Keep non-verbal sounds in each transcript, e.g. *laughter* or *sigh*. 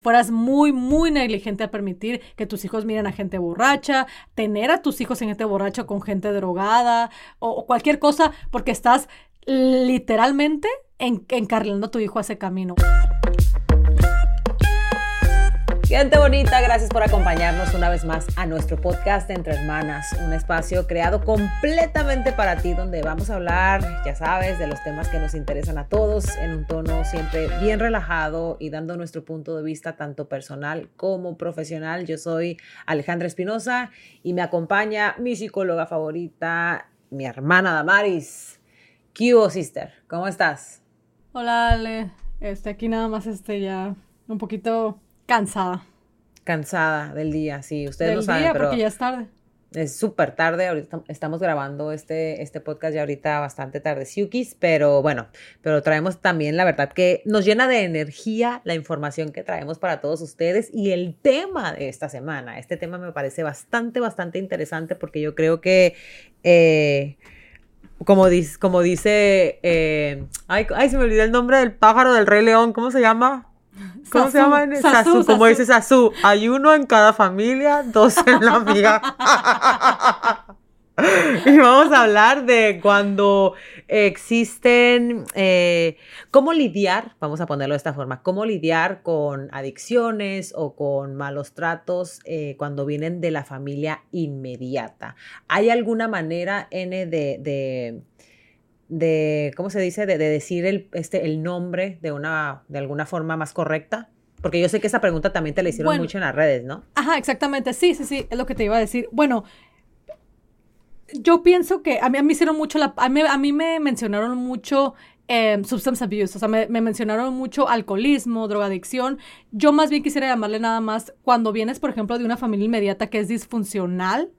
fueras muy, muy negligente a permitir que tus hijos miren a gente borracha, tener a tus hijos en gente borracha con gente drogada o, cualquier cosa, porque estás literalmente encarrilando a tu hijo a ese camino. Gente bonita, gracias por acompañarnos una vez más a nuestro podcast Entre Hermanas, un espacio creado completamente para ti donde vamos a hablar, ya sabes, de los temas que nos interesan a todos en un tono siempre bien relajado y dando nuestro punto de vista tanto personal como profesional. Yo soy Alejandra Espinosa y me acompaña mi psicóloga favorita, mi hermana Damaris. ¿Qué sister? ¿Cómo estás? Hola, Ale. Este, aquí nada más este ya un poquito Cansada. Cansada del día, sí, ustedes lo saben. Día porque ya es tarde. Es súper tarde, ahorita estamos grabando este, este podcast ya ahorita bastante tarde, Siukis, pero bueno, pero traemos también la verdad que nos llena de energía la información que traemos para todos ustedes y el tema de esta semana. Este tema me parece bastante, bastante interesante porque yo creo que... Eh, como dice, como dice eh, ay, ay, se me olvidó el nombre del pájaro del Rey León, ¿cómo se llama? *laughs* ¿Cómo se llama? Sasu, como dice Sasu, hay uno en cada familia, dos en la mía. *laughs* y vamos a hablar de cuando existen, eh, cómo lidiar, vamos a ponerlo de esta forma, cómo lidiar con adicciones o con malos tratos eh, cuando vienen de la familia inmediata. ¿Hay alguna manera, N, de de, ¿cómo se dice? De, decir el, este, el nombre de, una, de alguna forma más correcta? Porque yo sé que esa pregunta también te la hicieron mucho en las redes, ¿no? Ajá, exactamente. Sí, sí, sí, es lo que te iba a decir. Bueno, yo pienso que a mí, a mí hicieron mucho, la, a, mí, me mencionaron mucho eh, substance abuse, o sea, me, me, mencionaron mucho alcoholismo, drogadicción. Yo más bien quisiera llamarle nada más cuando vienes, por ejemplo, de una familia inmediata que es disfuncional,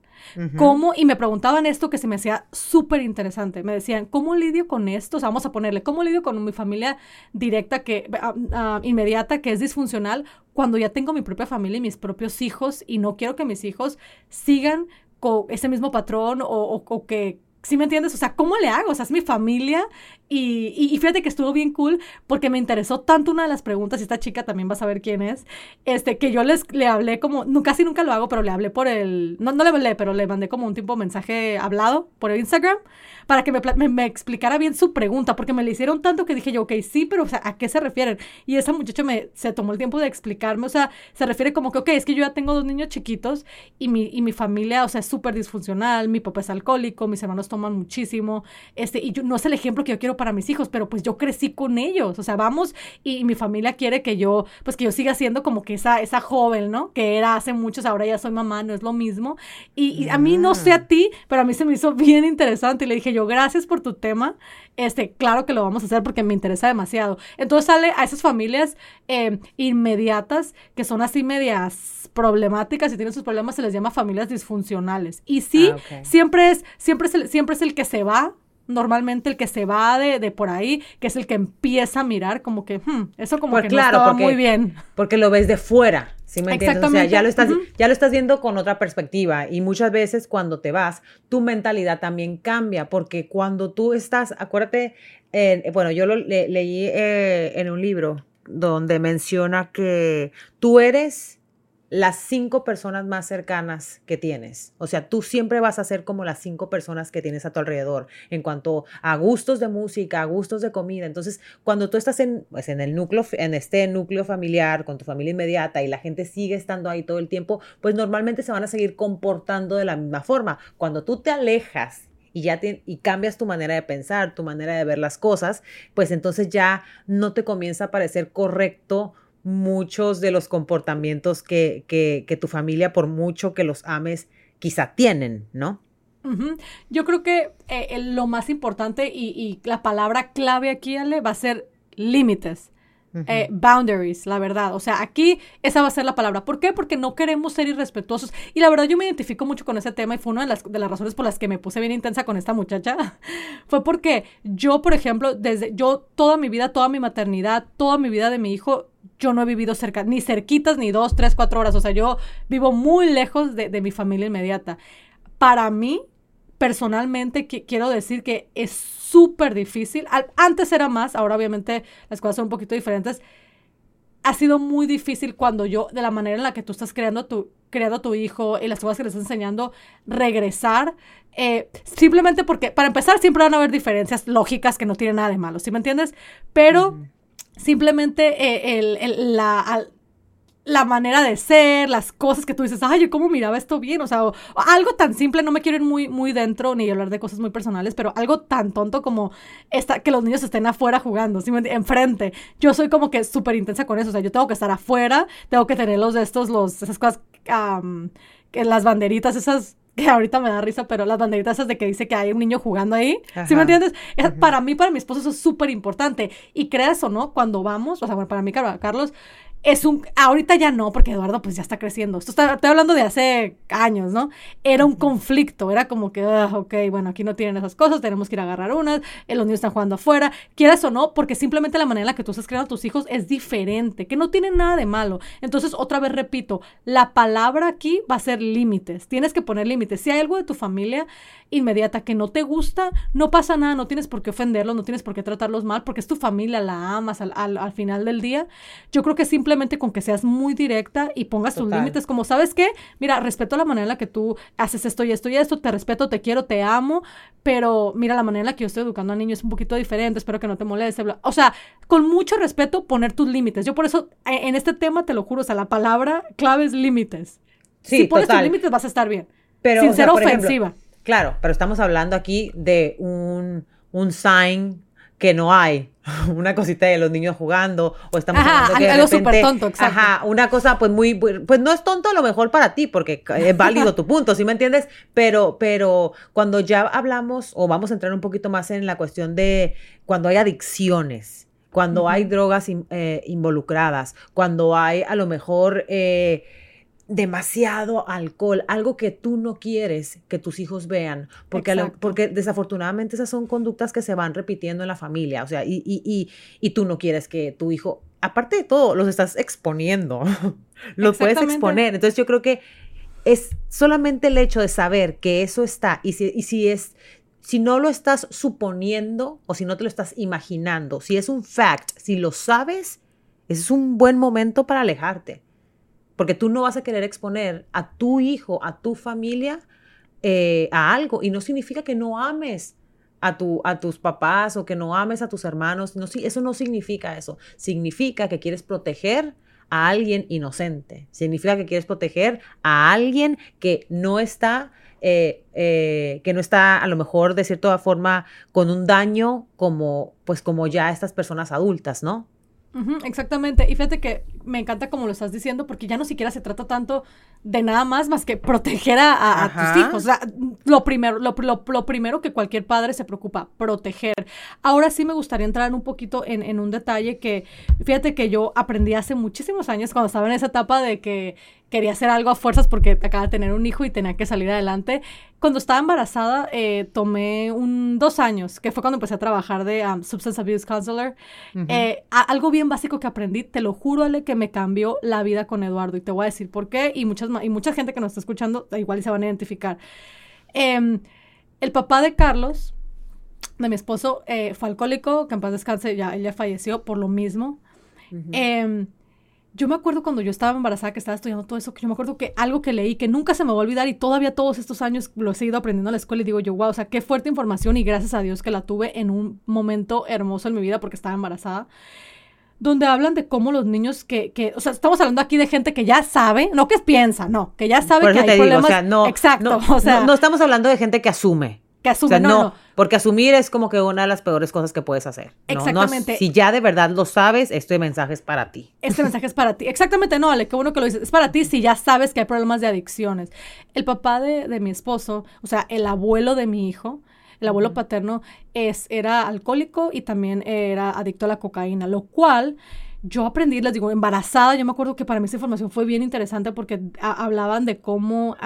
¿Cómo? Y me preguntaban esto que se me hacía súper interesante. Me decían, ¿cómo lidio con esto? O sea, vamos a ponerle, ¿cómo lidio con mi familia directa, que, ah, ah, inmediata, que es disfuncional, cuando ya tengo mi propia familia y mis propios hijos y no quiero que mis hijos sigan con ese mismo patrón o, o que ¿Sí me entiendes? O sea, ¿cómo le hago? O sea, es mi familia y, y, fíjate que estuvo bien cool porque me interesó tanto una de las preguntas y esta chica también va a saber quién es, este, que yo les, le hablé como, no, casi nunca lo hago, pero le hablé por el, no, no le hablé, pero le mandé como un tipo mensaje hablado por el Instagram para que me, me, explicara bien su pregunta, porque me le hicieron tanto que dije yo, ok, sí, pero o sea, ¿a qué se refieren? Y esa muchacha me, se tomó el tiempo de explicarme, o sea, se refiere como que, ok, es que yo ya tengo dos niños chiquitos y mi, y mi familia, o sea, es súper disfuncional, mi papá es alcohólico, mis hermanos toman muchísimo, este, y yo, no es el ejemplo que yo quiero para mis hijos, pero pues yo crecí con ellos, o sea, vamos y, mi familia quiere que yo, pues que yo siga siendo como que esa, esa joven, ¿no? Que era hace muchos, ahora ya soy mamá, no es lo mismo. Y, a mí, no sé a ti, pero a mí se me hizo bien interesante y le dije yo, gracias por tu tema, este, claro que lo vamos a hacer porque me interesa demasiado. Entonces sale a esas familias eh, inmediatas que son así medias problemáticas y tienen sus problemas, se les llama familias disfuncionales. Y sí, ah, siempre, es, siempre, es el, siempre es el que se va normalmente el que se va de, de, por ahí, que es el que empieza a mirar como que, hmm, eso como pues que claro, no estaba muy bien. Porque lo ves de fuera, ¿sí me entiendes? O sea, ya lo, estás, ya lo estás viendo con otra perspectiva y muchas veces cuando te vas, tu mentalidad también cambia, porque cuando tú estás, acuérdate, bueno, yo lo leí eh, en un libro donde menciona que tú eres las cinco personas más cercanas que tienes. O sea, tú siempre vas a ser como las cinco personas que tienes a tu alrededor en cuanto a gustos de música, a gustos de comida. Entonces, cuando tú estás en, pues, en el núcleo, en este núcleo familiar, con tu familia inmediata y la gente sigue estando ahí todo el tiempo, pues normalmente se van a seguir comportando de la misma forma. Cuando tú te alejas y ya y cambias tu manera de pensar, tu manera de ver las cosas, pues entonces ya no te comienza a parecer correcto muchos de los comportamientos que, que, tu familia, por mucho que los ames, quizá tienen, ¿no? Yo creo que eh, lo más importante y, y, la palabra clave aquí, Ale, va a ser límites. Eh, boundaries, la verdad. O sea, aquí esa va a ser la palabra. ¿Por qué? Porque no queremos ser irrespetuosos. Y la verdad yo me identifico mucho con ese tema y fue una de las, de las razones por las que me puse bien intensa con esta muchacha. *laughs* fue porque yo, por ejemplo, desde yo toda mi vida, toda mi maternidad, toda mi vida de mi hijo, yo no he vivido cerca, ni cerquitas, ni dos, tres, cuatro horas. O sea, yo vivo muy lejos de, mi familia inmediata. Para mí, personalmente, quiero decir que es súper difícil. antes era más, ahora obviamente las cosas son un poquito diferentes. ha sido muy difícil cuando yo, de la manera en la que tú estás creando tu, creando tu hijo y las cosas que le estás enseñando, regresar. Eh, simplemente porque, para empezar, siempre van a haber diferencias lógicas que no tienen nada de malo, ¿sí me entiendes? Pero simplemente eh, el, el, la, la manera de ser, las cosas que tú dices, ay, yo cómo miraba esto bien, o sea, algo tan simple, no me quiero ir muy, muy dentro ni hablar de cosas muy personales, pero algo tan tonto como esta, que los niños estén afuera jugando, enfrente. Yo soy como que súper intensa con eso, o sea, yo tengo que estar afuera, tengo que tener los de estos, los, esas cosas, que las banderitas, esas que ahorita me da risa, pero las banderitas esas de que dice que hay un niño jugando ahí, ¿sí me entiendes? Para mí, para mi esposo, eso es súper importante. Y creas o no, cuando vamos, o sea, bueno, para mí, Carlos, es un, ahorita ya no, porque Eduardo pues ya está creciendo. Esto está, estoy hablando de hace años, ¿no? Era un conflicto, era como que, ah, ok, bueno, aquí no tienen esas cosas, tenemos que ir a agarrar unas, eh, los niños están jugando afuera, quieras o no, porque simplemente la manera en la que tú estás creando a tus hijos es diferente, que no tiene nada de malo. Entonces, otra vez repito, la palabra aquí va a ser límites, tienes que poner límites. Si hay algo de tu familia inmediata que no te gusta, no pasa nada, no tienes por qué ofenderlos, no tienes por qué tratarlos mal, porque es tu familia, la amas al, al, final del día. Yo creo que simplemente con que seas muy directa y pongas tus límites, como, ¿sabes qué? Mira, respeto la manera en la que tú haces esto y esto y esto, te respeto, te quiero, te amo, pero mira, la manera en la que yo estoy educando a niños es un poquito diferente, espero que no te moleste. O sea, con mucho respeto poner tus límites. Yo por eso, e, en este tema, te lo juro, o sea, la palabra clave es límites. Sí, si pones tus límites vas a estar bien. Pero, Sin ser ofensiva. Claro, pero estamos hablando aquí de un, un sign que no hay. *laughs* Una cosita de los niños jugando, o estamos hablando que de algo súper tonto, exacto. Ajá, una cosa pues muy, pues no es tonto a lo mejor para ti, porque es válido *laughs* tu punto, ¿sí me entiendes? Pero, pero cuando ya hablamos, o vamos a entrar un poquito más en la cuestión de cuando hay adicciones, cuando hay drogas eh, involucradas, cuando hay a lo mejor... Eh, demasiado alcohol, algo que tú no quieres que tus hijos vean, porque, porque desafortunadamente esas son conductas que se van repitiendo en la familia, o sea, y, y, y, tú no quieres que tu hijo, aparte de todo, los estás exponiendo, *laughs* los puedes exponer, entonces yo creo que es solamente el hecho de saber que eso está y si, y si es, si no lo estás suponiendo o si no te lo estás imaginando, si es un fact, si lo sabes, es un buen momento para alejarte porque tú no vas a querer exponer a tu hijo, a tu familia, eh, a algo. Y no significa que no ames a, tu, a tus papás o que no ames a tus hermanos. No, eso no significa eso. Significa que quieres proteger a alguien inocente. Significa que quieres proteger a alguien que no está, eh, eh, que no está a lo mejor de cierta forma con un daño como, pues como ya estas personas adultas, ¿no? Exactamente. Y fíjate que me encanta como lo estás diciendo, porque ya no siquiera se trata tanto de nada más más que proteger a, tus hijos. O sea, lo primero, lo, lo, primero que cualquier padre se preocupa, proteger. Ahora sí me gustaría entrar un poquito en, en un detalle que, fíjate que yo aprendí hace muchísimos años cuando estaba en esa etapa de que quería hacer algo a fuerzas porque acaba de tener un hijo y tenía que salir adelante. Cuando estaba embarazada, eh, tomé un dos años, que fue cuando empecé a trabajar de um, Substance Abuse Counselor. Eh, algo bien básico que aprendí, te lo juro, Ale, que me cambió la vida con Eduardo. Y te voy a decir por qué. Y, muchas, y mucha gente que nos está escuchando igual se van a identificar. Em, el papá de Carlos, de mi esposo, eh, fue alcohólico, que en paz descanse, ya, él ya falleció por lo mismo yo me acuerdo cuando yo estaba embarazada, que estaba estudiando todo eso, que yo me acuerdo que algo que leí que nunca se me va a olvidar y todavía todos estos años lo he seguido aprendiendo en la escuela y digo yo, wow, o sea, qué fuerte información y gracias a Dios que la tuve en un momento hermoso en mi vida porque estaba embarazada donde hablan de cómo los niños que, que, o sea, estamos hablando aquí de gente que ya sabe, no que piensa, no, que ya sabe que hay problemas. o sea, no, exacto, o sea, no, estamos hablando de gente que asume. Que asume, no, porque asumir es como que una de las peores cosas que puedes hacer. Exactamente. si ya de verdad lo sabes, este mensaje es para ti. Este mensaje es para ti. Exactamente, no, Ale, qué bueno que lo dices. Es para ti si ya sabes que hay problemas de adicciones. El papá de, de mi esposo, o sea, el abuelo de mi hijo, el abuelo paterno es, era alcohólico y también era adicto a la cocaína, lo cual yo aprendí, les digo, embarazada, yo me acuerdo que para mí esa información fue bien interesante porque hablaban de cómo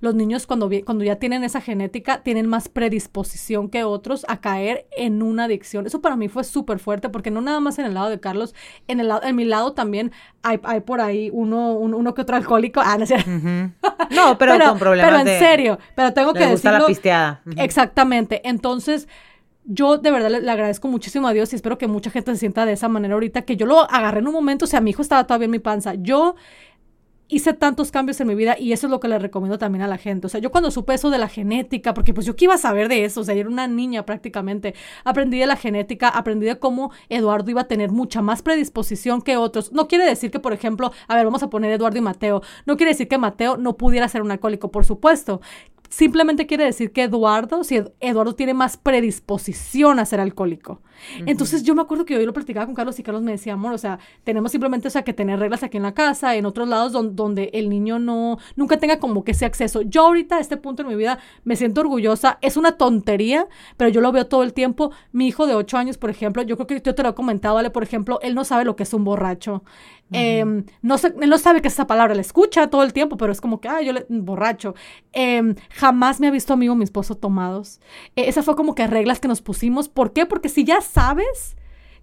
los niños cuando, cuando ya tienen esa genética tienen más predisposición que otros a caer en una adicción. Eso para mí fue súper fuerte porque no nada más en el lado de Carlos, en, el, en mi lado también hay, hay por ahí uno, uno que otro alcohólico. Ah, no, *laughs* no pero, con problemas Pero en serio, pero tengo que decirlo. la pisteada. Exactamente. Entonces yo de verdad le, agradezco muchísimo a Dios y espero que mucha gente se sienta de esa manera ahorita, que yo lo agarré en un momento, o sea, mi hijo estaba todavía en mi panza. Yo hice tantos cambios en mi vida y eso es lo que le recomiendo también a la gente. O sea, yo cuando supe eso de la genética, porque pues yo qué iba a saber de eso, o sea, yo era una niña prácticamente, aprendí de la genética, aprendí de cómo Eduardo iba a tener mucha más predisposición que otros. No quiere decir que, por ejemplo, a ver, vamos a poner Eduardo y Mateo, no quiere decir que Mateo no pudiera ser un alcohólico, por supuesto. Simplemente quiere decir que Eduardo, si Eduardo tiene más predisposición a ser alcohólico. Entonces yo me acuerdo que yo lo platicaba con Carlos y Carlos me decía, amor, o sea, tenemos simplemente o sea, que tener reglas aquí en la casa, en otros lados donde, el niño no, nunca tenga como que ese acceso. Yo ahorita a este punto en mi vida me siento orgullosa, es una tontería, pero yo lo veo todo el tiempo. Mi hijo de 8 años, por ejemplo, yo creo que yo te lo he comentado, ¿vale? Por ejemplo, él no sabe lo que es un borracho. Em, no él no sabe que es esa palabra, la escucha todo el tiempo, pero es como que, ah, yo le, borracho. Em, jamás me ha visto amigo mi esposo tomados. E, esa fue como que reglas que nos pusimos. ¿Por qué? Porque si ya sabes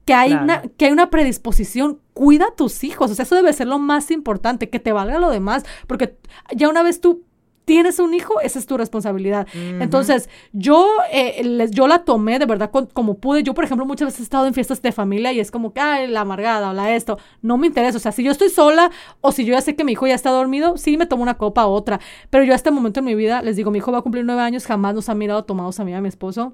que hay, una, que hay una predisposición, cuida a tus hijos. O sea, eso debe ser lo más importante, que te valga lo demás, porque ya una vez tú tienes un hijo, esa es tu responsabilidad. Entonces, yo, eh, yo la tomé de verdad como pude. Yo, por ejemplo, muchas veces he estado en fiestas de familia y es como que, ay, la amargada o la esto. No me interesa. O sea, si yo estoy sola o si yo ya sé que mi hijo ya está dormido, sí me tomo una copa u otra. Pero yo a este momento en mi vida, les digo, mi hijo va a cumplir nueve años, jamás nos ha mirado tomados a mí y a mi esposo.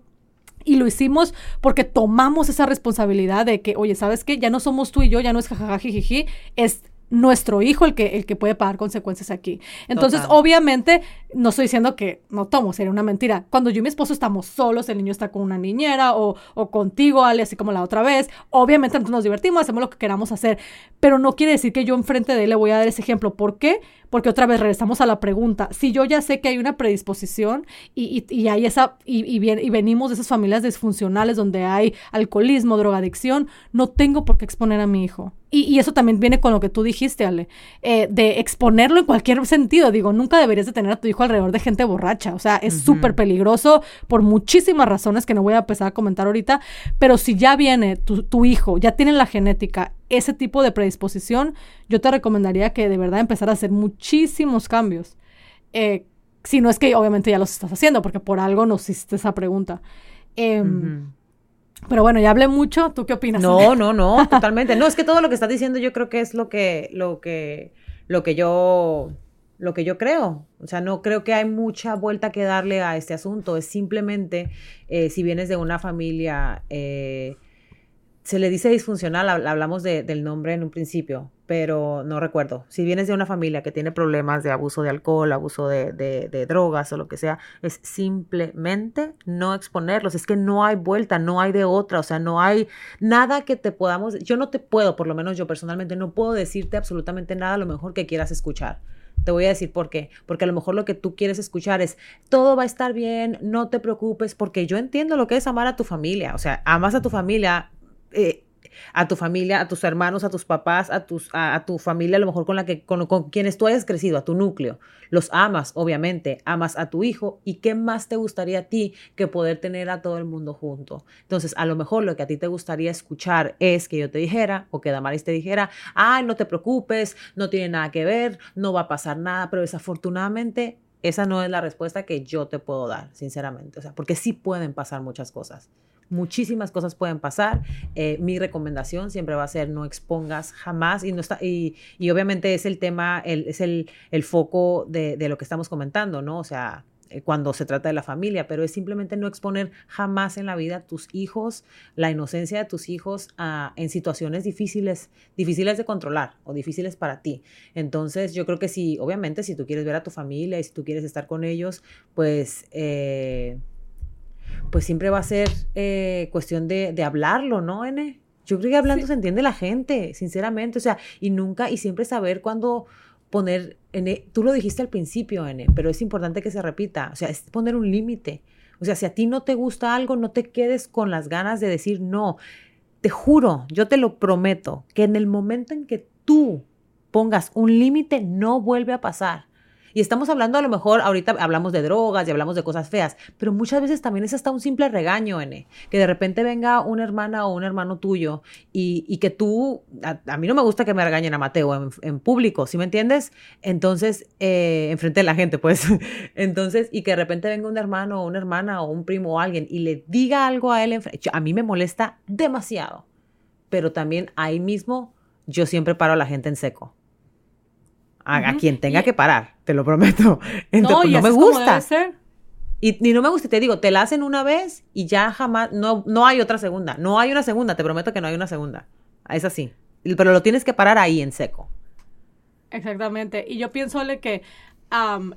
Y lo hicimos porque tomamos esa responsabilidad de que, oye, ¿sabes qué? Ya no somos tú y yo, ya no es jajajajijiji, es nuestro hijo el que, el que puede pagar consecuencias aquí. Entonces, obviamente, no estoy diciendo que no tomo, sería una mentira. Cuando yo y mi esposo estamos solos, el niño está con una niñera o, o contigo, Ale, así como la otra vez, obviamente nos divertimos, hacemos lo que queramos hacer, pero no quiere decir que yo enfrente de él le voy a dar ese ejemplo. ¿Por qué? Porque otra vez regresamos a la pregunta. Si yo ya sé que hay una predisposición y, y, y hay esa, y, y, bien, y venimos de esas familias disfuncionales donde hay alcoholismo, drogadicción, no tengo por qué exponer a mi hijo. Y, eso también viene con lo que tú dijiste, Ale, eh, de exponerlo en cualquier sentido. Digo, nunca deberías de tener a tu hijo alrededor de gente borracha. O sea, es súper peligroso por muchísimas razones que no voy a empezar a comentar ahorita. Pero si ya viene tu, tu hijo, ya tiene la genética, ese tipo de predisposición, yo te recomendaría que de verdad empezar a hacer muchísimos cambios. Eh, si no es que obviamente ya los estás haciendo, porque por algo nos hiciste esa pregunta. Eh, pero bueno, ya hablé mucho. ¿Tú qué opinas? No, *laughs* no, no, totalmente. No, es que todo lo que estás diciendo yo creo que es lo que, lo que, lo que yo, lo que yo creo. O sea, no creo que hay mucha vuelta que darle a este asunto. Es simplemente, eh, si vienes de una familia, eh, se le dice disfuncional, hablamos del nombre en un principio, pero no recuerdo. Si vienes de una familia que tiene problemas de abuso de alcohol, abuso de, drogas o lo que sea, es simplemente no exponerlos. Es que no hay vuelta, no hay de otra, o sea, no hay nada que te podamos, yo no te puedo, por lo menos yo personalmente, no puedo decirte absolutamente nada lo mejor que quieras escuchar. Te voy a decir por qué. Porque a lo mejor lo que tú quieres escuchar es, todo va a estar bien, no te preocupes, porque yo entiendo lo que es amar a tu familia. O sea, amas a tu familia. Eh, a tu familia, a tus hermanos, a tus papás, a, tus, a, tu familia, a lo mejor con, la que, con, quienes tú hayas crecido, a tu núcleo. Los amas, obviamente, amas a tu hijo y qué más te gustaría a ti que poder tener a todo el mundo junto. Entonces, a lo mejor lo que a ti te gustaría escuchar es que yo te dijera o que Damaris te dijera, ay, no te preocupes, no tiene nada que ver, no va a pasar nada, pero desafortunadamente esa no es la respuesta que yo te puedo dar, sinceramente. O sea, porque sí pueden pasar muchas cosas. Muchísimas cosas pueden pasar. Eh, mi recomendación siempre va a ser no expongas jamás y no está y, y obviamente es el tema, es el, el foco de, de, lo que estamos comentando, ¿no? O sea, eh, cuando se trata de la familia, pero es simplemente no exponer jamás en la vida tus hijos, la inocencia de tus hijos en situaciones difíciles, difíciles de controlar o difíciles para ti. Entonces, yo creo que si, obviamente, si tú quieres ver a tu familia y si tú quieres estar con ellos, pues... Eh, pues siempre va a ser eh, cuestión de, de, hablarlo, ¿no, N? Yo creo que hablando se entiende la gente, sinceramente, o sea, y nunca, y siempre saber cuándo poner, N, tú lo dijiste al principio, N, pero es importante que se repita, o sea, es poner un límite. O sea, si a ti no te gusta algo, no te quedes con las ganas de decir no. Te juro, yo te lo prometo, que en el momento en que tú pongas un límite, no vuelve a pasar. Y estamos hablando a lo mejor, ahorita hablamos de drogas y hablamos de cosas feas, pero muchas veces también es hasta un simple regaño, N. Que de repente venga una hermana o un hermano tuyo y, que tú, a, mí no me gusta que me regañen a Mateo en, público, ¿sí me entiendes? Entonces, eh, enfrente de la gente, pues. *laughs* Entonces, y que de repente venga un hermano o una hermana o un primo o alguien y le diga algo a él, a mí me molesta demasiado. Pero también ahí mismo yo siempre paro a la gente en seco a, quien tenga que parar, te lo prometo. *laughs* Entonces, no, me gusta. Y, ni no me gusta, te digo, te la hacen una vez y ya jamás, no, no hay otra segunda, no hay una segunda, te prometo que no hay una segunda. Es así. Pero lo tienes que parar ahí en seco. Exactamente. Y yo pienso que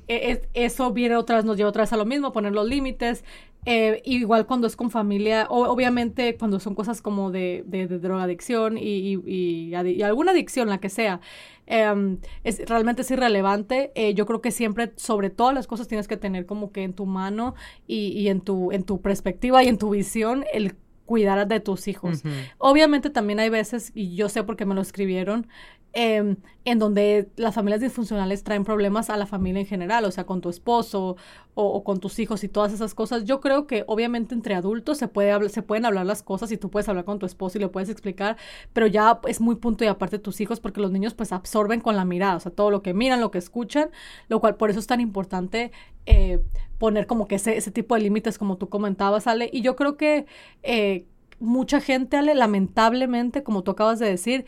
e, e, eso viene otras, nos lleva otra vez a lo mismo, poner los límites. Eh, igual cuando es con familia, obviamente cuando son cosas como de, de, drogadicción y, y, alguna adicción, la que sea, em, es, realmente es irrelevante. Eh, yo creo que siempre, sobre todas las cosas, tienes que tener como que en tu mano y, en, tu, en tu perspectiva y en tu visión el cuidar de tus hijos. Obviamente también hay veces, y yo sé porque me lo escribieron, Em, en donde las familias disfuncionales traen problemas a la familia en general, o sea, con tu esposo o, con tus hijos y todas esas cosas. Yo creo que obviamente entre adultos se, puede se pueden hablar las cosas y tú puedes hablar con tu esposo y le puedes explicar, pero ya es muy punto y aparte tus hijos porque los niños pues absorben con la mirada, o sea, todo lo que miran, lo que escuchan, lo cual por eso es tan importante eh, poner como que ese, tipo de límites como tú comentabas, Ale, y yo creo que... Eh, mucha gente, Ale, lamentablemente, como tú acabas de decir,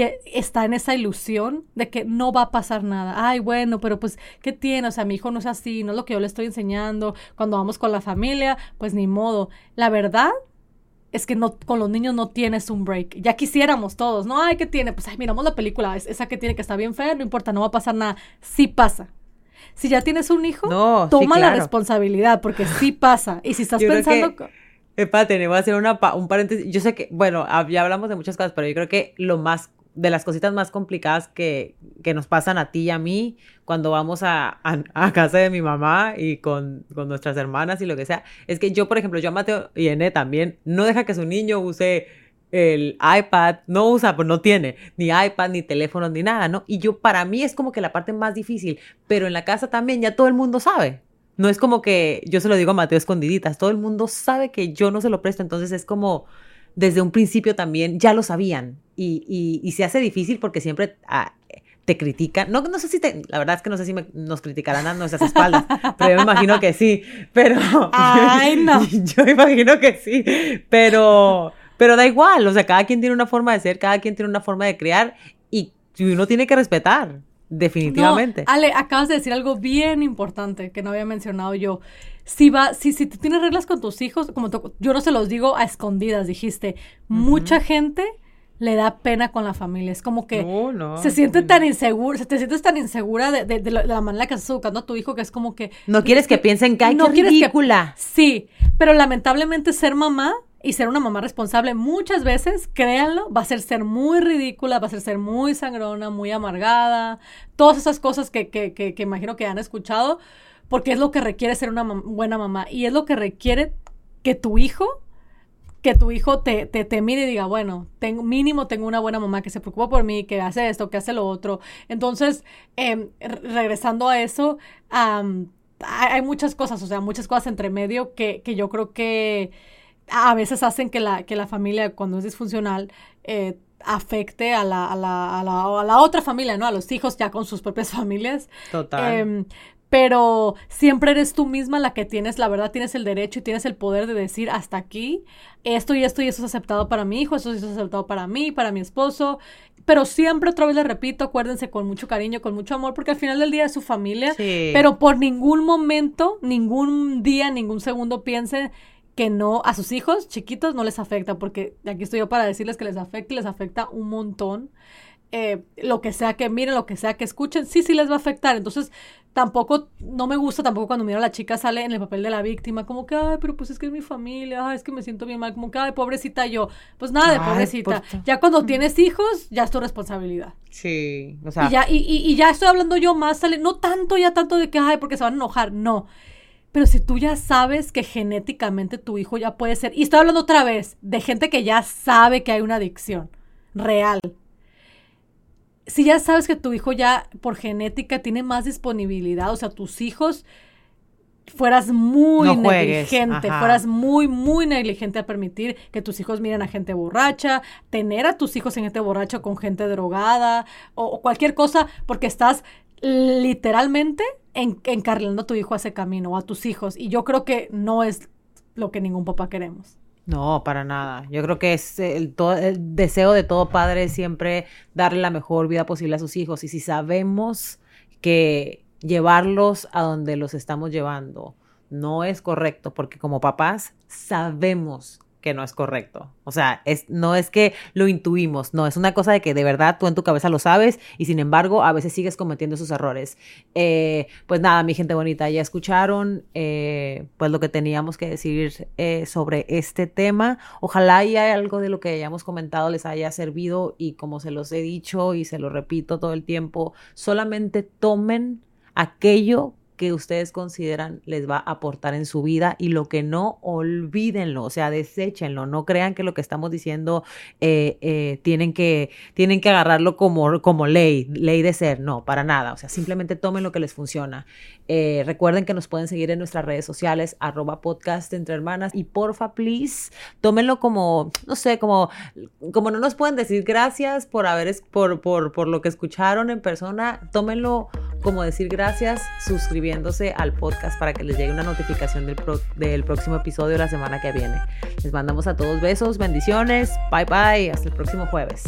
está en esa ilusión de que no va a pasar nada. Ay, bueno, pero pues, ¿qué tiene? O sea, mi hijo no es así, no es lo que yo le estoy enseñando. Cuando vamos con la familia, pues ni modo. La verdad es que no, con los niños no tienes un break. Ya quisiéramos todos, ¿no? Ay, ¿qué tiene? Pues, ay, miramos la película, esa que tiene que está bien fea, no importa, no va a pasar nada. Sí pasa. Si ya tienes un hijo, toma la responsabilidad, porque sí pasa. Y si estás pensando... Espérate, voy a hacer una un paréntesis. Yo sé que, bueno, ya hablamos de muchas cosas, pero yo creo que lo más de las cositas más complicadas que, que, nos pasan a ti y a mí cuando vamos a, a, casa de mi mamá y con, con, nuestras hermanas y lo que sea, es que yo, por ejemplo, yo a Mateo y Ené también, no deja que su niño use el iPad, no usa, pues no tiene ni iPad, ni teléfono, ni nada, ¿no? Y yo, para mí es como que la parte más difícil, pero en la casa también ya todo el mundo sabe. No es como que yo se lo digo a Mateo escondiditas, todo el mundo sabe que yo no se lo presto, entonces es como desde un principio también ya lo sabían y, y, se hace difícil porque siempre ah, te critican. No, no sé si te, la verdad es que no sé si nos criticarán a nuestras espaldas, *laughs* pero yo me imagino que sí. Pero. *laughs* Ay, no. *laughs* Yo, me imagino que sí. Pero, pero da igual. O sea, cada quien tiene una forma de ser, cada quien tiene una forma de crear y uno tiene que respetar. Definitivamente. Ale, acabas de decir algo bien importante que no había mencionado yo. Si va, si, si tú tienes reglas con tus hijos, como yo no se los digo a escondidas, dijiste, mucha gente le da pena con la familia. Es como que se siente tan insegura, se te sientes tan insegura de, la, manera que estás educando a tu hijo que es como que... No quieres que piensen que hay no ridícula. sí, pero lamentablemente ser mamá y ser una mamá responsable muchas veces, créanlo, va a ser ser muy ridícula, va a ser ser muy sangrona, muy amargada, todas esas cosas que, que, que, imagino que han escuchado, porque es lo que requiere ser una buena mamá y es lo que requiere que tu hijo que tu hijo te, te, te, mire y diga, bueno, tengo, mínimo tengo una buena mamá que se preocupa por mí, que hace esto, que hace lo otro. Entonces, em, regresando a eso, hay muchas cosas, o sea, muchas cosas entre medio que, que yo creo que a veces hacen que la, que la familia, cuando es disfuncional, eh, afecte a la, a, la, a, la, a la, otra familia, ¿no? A los hijos ya con sus propias *laughs* familias. Total. Em, pero siempre eres tú misma la que tienes, la verdad, tienes el derecho y tienes el poder de decir hasta aquí, esto y esto y eso es aceptado para mi hijo, eso es aceptado para mí, para mi esposo. Pero siempre, otra vez le repito, acuérdense con mucho cariño, con mucho amor, porque al final del día es su familia. Pero por ningún momento, ningún día, ningún segundo piensen que no, a sus hijos chiquitos no les afecta, porque aquí estoy yo para decirles que les afecta y les afecta un montón. Eh, lo que sea que miren, lo que sea que escuchen, sí, sí les va a afectar. Entonces, tampoco, no me gusta tampoco cuando miro a la chica sale en el papel de la víctima, como que, ay, pero pues es que es mi familia, ay, es que me siento bien mal, como que, ay, pobrecita yo. Pues nada de pobrecita. Ya cuando tienes hijos, ya es tu responsabilidad. Sí, o sea. Y ya, y, y ya estoy hablando yo más, sale, no tanto ya tanto de que, ay, porque se van a enojar, no pero si tú ya sabes que genéticamente tu hijo ya puede ser, y estoy hablando otra vez de gente que ya sabe que hay una adicción real, si ya sabes que tu hijo ya por genética tiene más disponibilidad, o sea, tus hijos fueras muy negligente, fueras muy, muy negligente a permitir que tus hijos miren a gente borracha, tener a tus hijos en gente borracha con gente drogada o, cualquier cosa, porque estás literalmente encarrilando a tu hijo a ese camino o a tus hijos. Y yo creo que no es lo que ningún papá queremos. No, para nada. Yo creo que es el, el deseo de todo padre siempre darle la mejor vida posible a sus hijos. Y si sabemos que llevarlos a donde los estamos llevando no es correcto, porque como papás sabemos que no es correcto. O sea, es, no es que lo intuimos, no, es una cosa de que de verdad tú en tu cabeza lo sabes y sin embargo a veces sigues cometiendo esos errores. Eh, pues nada, mi gente bonita, ya escucharon eh, pues lo que teníamos que decir eh, sobre este tema. Ojalá y algo de lo que hayamos comentado les haya servido y como se los he dicho y se lo repito todo el tiempo, solamente tomen aquello que ustedes consideran les va a aportar en su vida y lo que no, olvídenlo, o sea, deséchenlo, no crean que lo que estamos diciendo eh, eh, tienen, que, tienen que agarrarlo como, como ley, ley de ser, no, para nada, o sea, simplemente tomen lo que les funciona. Eh, recuerden que nos pueden seguir en nuestras redes sociales, arroba podcast entre hermanas y porfa, please, tómenlo como, no sé, como, como no nos pueden decir gracias por haber, por, por, por lo que escucharon en persona, tómenlo como decir gracias suscribiéndose al podcast para que les llegue una notificación del, del próximo episodio la semana que viene. Les mandamos a todos besos, bendiciones, bye bye, hasta el próximo jueves.